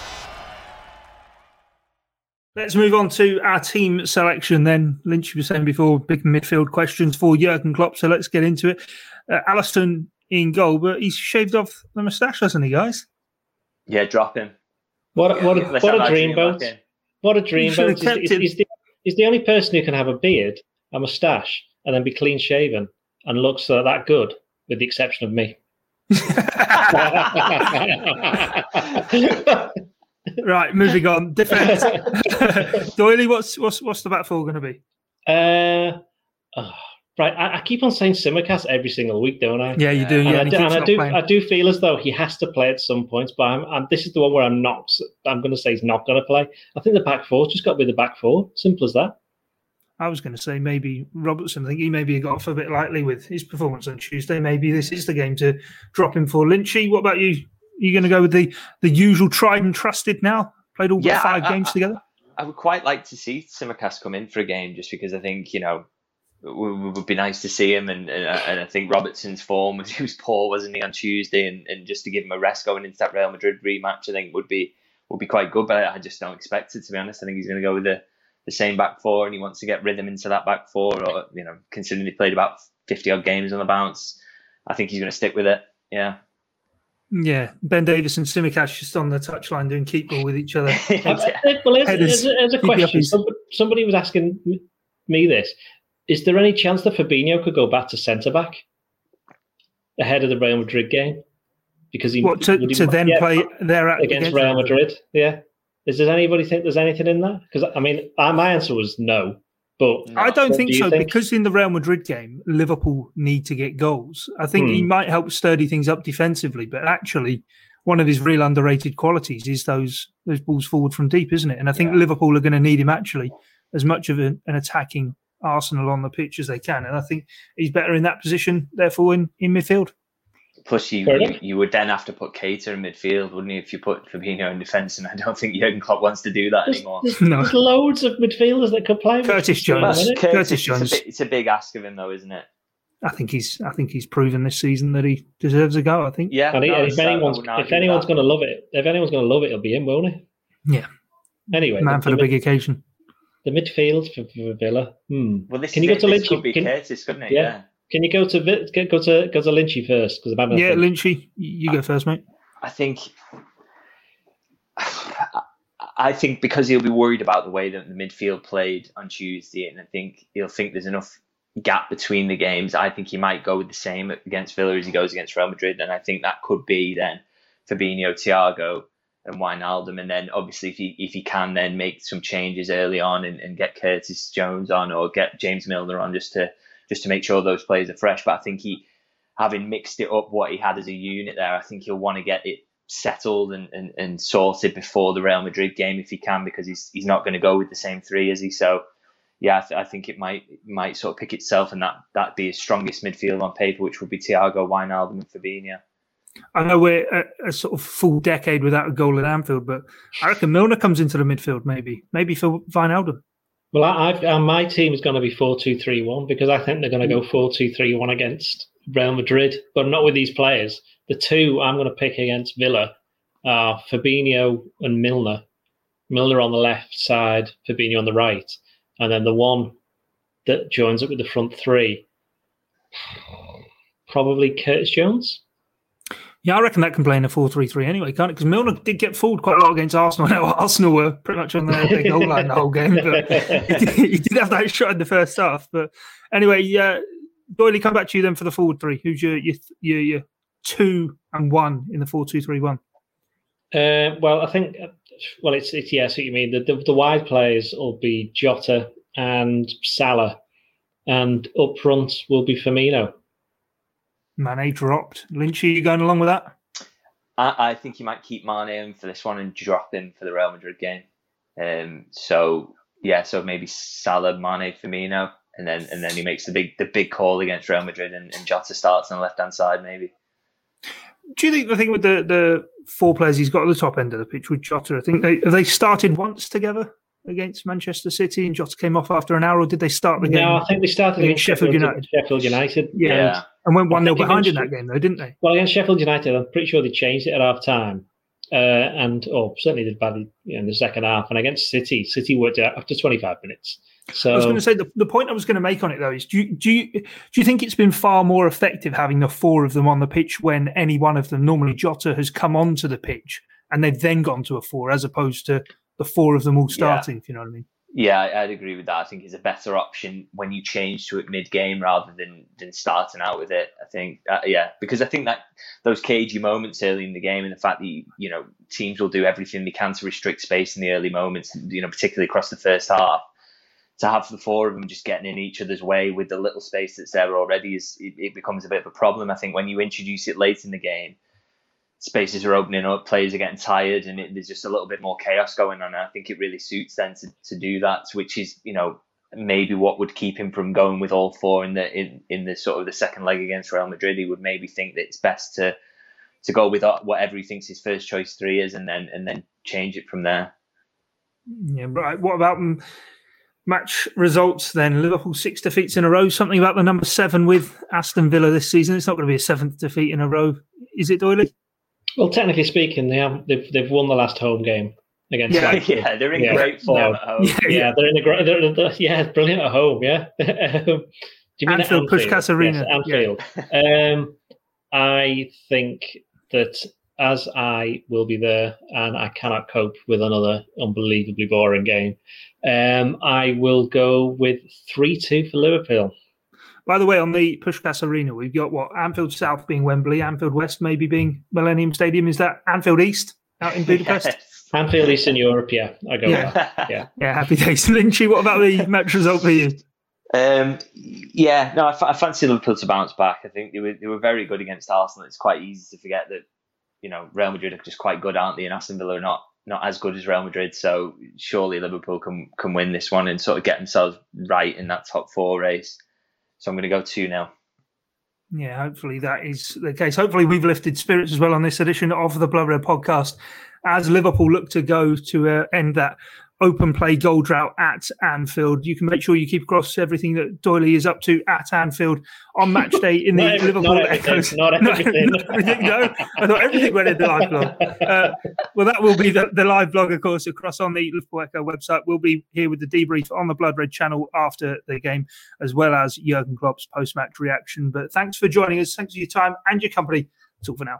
Let's move on to our team selection then. Lynch was saying before, big midfield questions for Jurgen Klopp, so let's get into it. Uh, Alisson in goal, but he's shaved off the moustache, hasn't he, guys? Yeah, drop him. What, a- what, a, Let's what a that dream dream boat. What a dream You should boat. have He's, he's, he's the, he's the only person who can have a beard, a moustache, and then be clean shaven and looks uh, that good, with the exception of me. Right, moving on. Defense. Doyley, what's what's what's the back four going to be? Uh, oh, right, I, I keep on saying Tsimikas every single week, don't I? Yeah, you do. And, Yeah, I, and I do, playing. I do feel as though he has to play at some points, but I'm, I'm, this is the one where I'm not. I'm going to say he's not going to play. I think the back four's just got to be the back four. Simple as that. I was going to say maybe Robertson. I think he maybe got off a bit lightly with his performance on Tuesday. Maybe this is the game to drop him for Lynchy. What about you? Are you going to go with the the usual tried and trusted now? Played all Yeah, five I- games I- together. I would quite like to see Tsimikas come in for a game just because I think, you know, it would be nice to see him. And, and, uh, and I think Robertson's form was, he was poor, wasn't he, on Tuesday? And, and just to give him a rest going into that Real Madrid rematch, I think would be would be quite good. But I, I just don't expect it, to be honest. I think he's going to go with the, the same back four and he wants to get rhythm into that back four. Or, you know, considering he played about 50 odd games on the bounce, I think he's going to stick with it. Yeah. Yeah, Ben Davies and Tsimikas just on the touchline doing keep ball with each other. Yeah. Uh, Well, as, as, a- as a question, somebody, somebody was asking me this: Is there any chance that Fabinho could go back to centre back ahead of the Real Madrid game? Because he What to, would he- to then yeah, play there at, against Real Madrid? Yeah. Is there anybody think there's anything in that? Because I mean, I, my answer was no. But I don't think do so think? because in the Real Madrid game, Liverpool need to get goals. I think he Hmm. might help sturdy things up defensively, but actually, one of his real underrated qualities is those those balls forward from deep, isn't it? And I think Yeah. Liverpool are going to need him actually as much of an, an attacking Arsenal on the pitch as they can, and I think he's better in that position. Therefore, in in midfield. Plus, you, you, you would then have to put Keita in midfield, wouldn't you, if you put Fabinho in defence? And I don't think Jurgen Klopp wants to do that there's, anymore. there's, No. there's loads of midfielders that could play. Curtis him at the Jones. Curtis Curtis, Jones. It's a, bit, it's a big ask of him, though, isn't it? I think he's I think he's proven this season that he deserves a go. I think. Yeah. And, he- no, and if anyone's if anyone's going to love it, if anyone's going to love it, it'll be him, won't he? Yeah. Anyway, Man for the big occasion. the midfield for, for Villa. Hmm. Well, this Can is you go to This Lynchy? could be Can- Curtis, couldn't it? Yeah. Yeah. Can you go to go go to go to Lynchy first? Because I'm Yeah, think. Lynchy, you go first, mate. I think. I think because he'll be worried about the way that the midfield played on Tuesday, and I think he'll think there's enough gap between the games. I think he might go with the same against Villa as he goes against Real Madrid, and I think that could be then Fabinho, Thiago, and Wijnaldum, and then obviously if he if he can then make some changes early on and, and get Curtis Jones on or get James Milner on just to just to make sure those players are fresh. But I think he having mixed it up what he had as a unit there, I think he'll want to get it settled and, and, and sorted before the Real Madrid game if he can, because he's he's not going to go with the same three, is he? So yeah, I, th- I think it might might sort of pick itself, and that that be his strongest midfield on paper, which would be Thiago, Wijnaldum, and Fabinho. I know we're a, a sort of full decade without a goal at Anfield, but I reckon Milner comes into the midfield, maybe, maybe for Wijnaldum. Well, I, I've, uh, my team is going to be four two three one because I think they're going to go four two three one against Real Madrid, but not with these players. The two I'm going to pick against Villa are Fabinho and Milner. Milner on the left side, Fabinho on the right, and then the one that joins up with the front three, probably Curtis Jones. Yeah, I reckon that can play in a 4 3 3 anyway, can't it? Because Milner did get fooled quite a lot against Arsenal. Now, Arsenal were pretty much on their, their goal line the whole game, but he did, he did have that shot in the first half. But anyway, yeah, Doyley, come back to you then for the forward three. Who's your, your, your, your two and one in the 4 2 3 1? Uh, well, I think, well, it's it's yes, what you mean. The, the the wide players will be Jota and Salah, and up front will be Firmino. Mane dropped. Lynch, are you going along with that? I, I think he might keep Mane in for this one and drop him for the Real Madrid game. Um, so yeah, so maybe Salah, Mane, Firmino, and then and then he makes the big the big call against Real Madrid and, and Jota starts on the left hand side maybe. Do you think the thing with the, the four players he's got at the top end of the pitch with Jota, I think they have they started once together against Manchester City and Jota came off after an hour, or did they start the game? No, I think they started against Sheffield United. Sheffield United. Yeah, yeah. And went 1 0 behind in that game, though, didn't they? Well, against Sheffield United, I'm pretty sure they changed it at half time. Uh, and or oh, certainly did badly in the second half. And against City, City worked out after 25 minutes. So I was going to say the, the point I was going to make on it though is do you, do you do you think it's been far more effective having the four of them on the pitch when any one of them normally Jota has come onto the pitch and they've then gone to a four as opposed to the four of them all starting, yeah. if you know what I mean. Yeah, I'd agree with that. I think it's a better option when you change to it mid game rather than than starting out with it. I think, uh, yeah, because I think that those cagey moments early in the game and the fact that you know teams will do everything they can to restrict space in the early moments, you know, particularly across the first half. To have the four of them just getting in each other's way with the little space that's there already is it, it becomes a bit of a problem. I think when you introduce it late in the game, spaces are opening up, players are getting tired, and it, there's just a little bit more chaos going on. And I think it really suits them to, to do that, which is you know maybe what would keep him from going with all four in the in, in the sort of the second leg against Real Madrid. He would maybe think that it's best to to go with whatever he thinks his first choice three is, and then and then change it from there. Yeah, right. What about match results then? Liverpool six defeats in a row. Something about the number seven with Aston Villa this season. It's not going to be a seventh defeat in a row, is it, Doyley? Well, technically speaking, they have they've they've won the last home game against. Yeah, yeah they're in yeah. great form at home. Yeah, yeah, they're in a great. They're, they're, yeah, brilliant at home. Yeah. um, do you mean Anfield, Anfield? Puskás Arena. Yes, Anfield. um, I think that as I will be there and I cannot cope with another unbelievably boring game, um, I will go with 3 2 for Liverpool. By the way, on the Puskás Arena, we've got what Anfield South being Wembley, Anfield West maybe being Millennium Stadium. Is that Anfield East out in Budapest? yes. Anfield East in Europe, yeah. I go yeah. Yeah. Yeah, happy days. Lynchy, what about the match result for you? Um, yeah, no, I, f- I fancy Liverpool to bounce back. I think they were they were very good against Arsenal. It's quite easy to forget that you know Real Madrid are just quite good, aren't they? And Aston Villa are not not as good as Real Madrid. So surely Liverpool can can win this one and sort of get themselves right in that top four race. So I'm going to go 2 now. Yeah, hopefully that is the case. Hopefully we've lifted spirits as well on this edition of the Blood Red podcast as Liverpool look to go to uh, end that open play goal drought at Anfield. You can make sure you keep across everything that Doyley is up to at Anfield on match day in the Liverpool not Echoes. Not everything. not everything. No, I thought everything went in the live blog. Uh, well, that will be the, the, live blog, of course, across on the Liverpool Echo website. We'll be here with the debrief on the Blood Red channel after the game, as well as Jurgen Klopp's post match reaction. But thanks for joining us. Thanks for your time and your company. That's all for now.